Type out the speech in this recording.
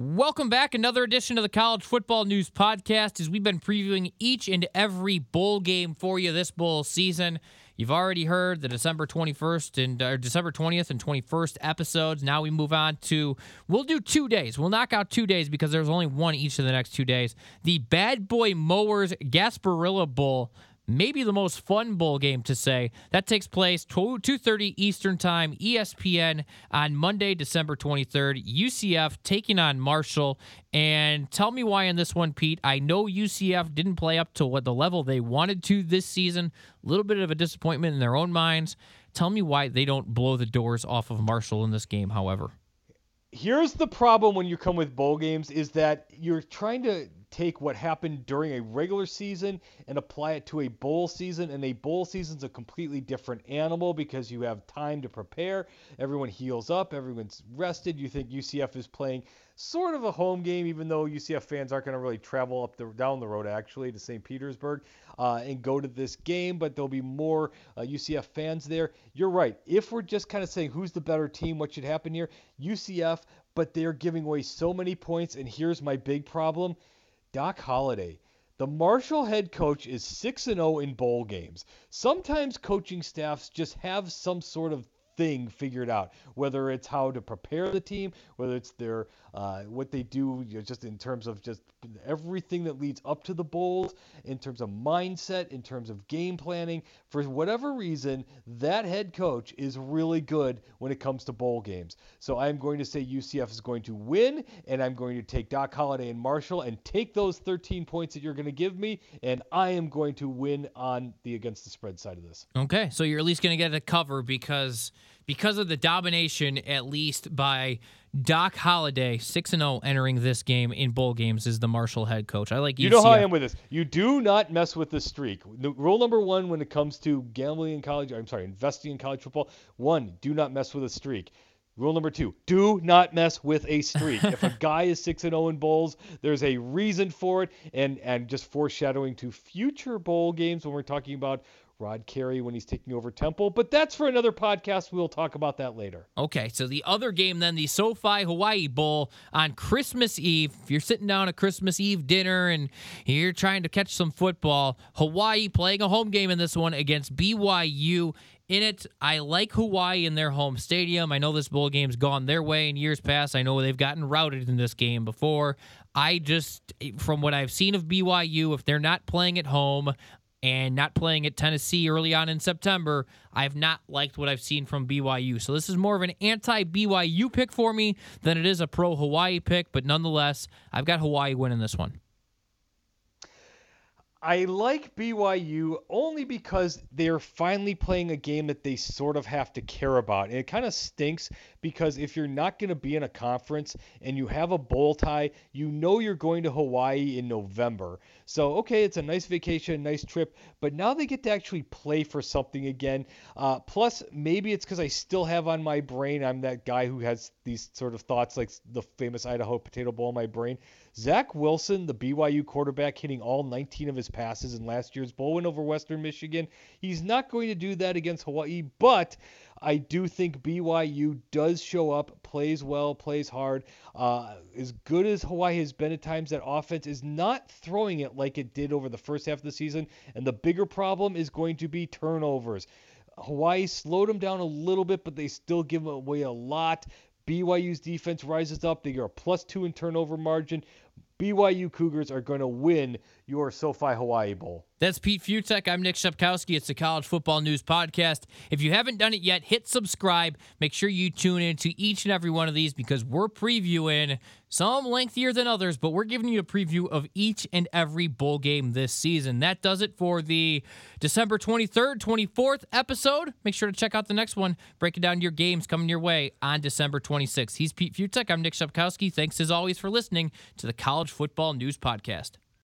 Welcome back. Another edition of the College Football News Podcast as we've been previewing each and every bowl game for you this bowl season. You've already heard the December 21st and uh, December 20th and 21st episodes. Now we move on to, we'll do two days. We'll knock out two days because there's only one each of the next two days. The Bad Boy Mowers Gasparilla Bowl maybe the most fun bowl game to say. That takes place 2:30 Eastern Time, ESPN on Monday, December 23rd. UCF taking on Marshall. And tell me why in this one, Pete. I know UCF didn't play up to what the level they wanted to this season. A little bit of a disappointment in their own minds. Tell me why they don't blow the doors off of Marshall in this game, however. Here's the problem when you come with bowl games is that you're trying to take what happened during a regular season and apply it to a bowl season. And a bowl season's a completely different animal because you have time to prepare. Everyone heals up, everyone's rested. You think UCF is playing sort of a home game, even though UCF fans aren't going to really travel up the down the road actually to St. Petersburg uh, and go to this game, but there'll be more uh, UCF fans there. You're right. If we're just kind of saying who's the better team, what should happen here, UCF, but they're giving away so many points. And here's my big problem Doc Holliday. The Marshall head coach is 6 and 0 in bowl games. Sometimes coaching staffs just have some sort of thing figured out, whether it's how to prepare the team, whether it's their uh, what they do you know, just in terms of just everything that leads up to the bowls, in terms of mindset, in terms of game planning. For whatever reason, that head coach is really good when it comes to bowl games. So I'm going to say UCF is going to win, and I'm going to take Doc Holliday and Marshall and take those 13 points that you're going to give me, and I am going to win on the against the spread side of this. Okay, so you're at least going to get a cover because because of the domination, at least by Doc Holliday, six and zero oh entering this game in bowl games is the Marshall head coach. I like you know how I am with this. You do not mess with the streak. The rule number one when it comes to gambling in college, I'm sorry, investing in college football. One, do not mess with a streak. Rule number two: Do not mess with a streak. if a guy is six and zero oh in bowls, there's a reason for it, and and just foreshadowing to future bowl games when we're talking about Rod Carey when he's taking over Temple. But that's for another podcast. We'll talk about that later. Okay, so the other game then, the SoFi Hawaii Bowl on Christmas Eve. If you're sitting down at Christmas Eve dinner and you're trying to catch some football, Hawaii playing a home game in this one against BYU. In it, I like Hawaii in their home stadium. I know this bowl game's gone their way in years past. I know they've gotten routed in this game before. I just, from what I've seen of BYU, if they're not playing at home, and not playing at Tennessee early on in September, I've not liked what I've seen from BYU. So this is more of an anti BYU pick for me than it is a pro Hawaii pick, but nonetheless, I've got Hawaii winning this one. I like BYU only because they're finally playing a game that they sort of have to care about. And it kind of stinks because if you're not going to be in a conference and you have a bowl tie, you know you're going to Hawaii in November. So, okay, it's a nice vacation, nice trip, but now they get to actually play for something again. Uh, plus, maybe it's because I still have on my brain, I'm that guy who has these sort of thoughts like the famous Idaho Potato Bowl in my brain. Zach Wilson, the BYU quarterback, hitting all 19 of his passes in last year's bowl win over Western Michigan. He's not going to do that against Hawaii, but I do think BYU does show up, plays well, plays hard. Uh, as good as Hawaii has been at times, that offense is not throwing it like it did over the first half of the season. And the bigger problem is going to be turnovers. Hawaii slowed them down a little bit, but they still give away a lot. BYU's defense rises up. They are a plus two in turnover margin. BYU Cougars are going to win your SoFi Hawaii Bowl. That's Pete Fiutak. I'm Nick Shepkowski. It's the College Football News Podcast. If you haven't done it yet, hit subscribe. Make sure you tune in to each and every one of these because we're previewing some lengthier than others, but we're giving you a preview of each and every bowl game this season. That does it for the December 23rd, 24th episode. Make sure to check out the next one, breaking down your games coming your way on December 26th. He's Pete Fiutak. I'm Nick Shepkowski. Thanks as always for listening to the College Football News Podcast.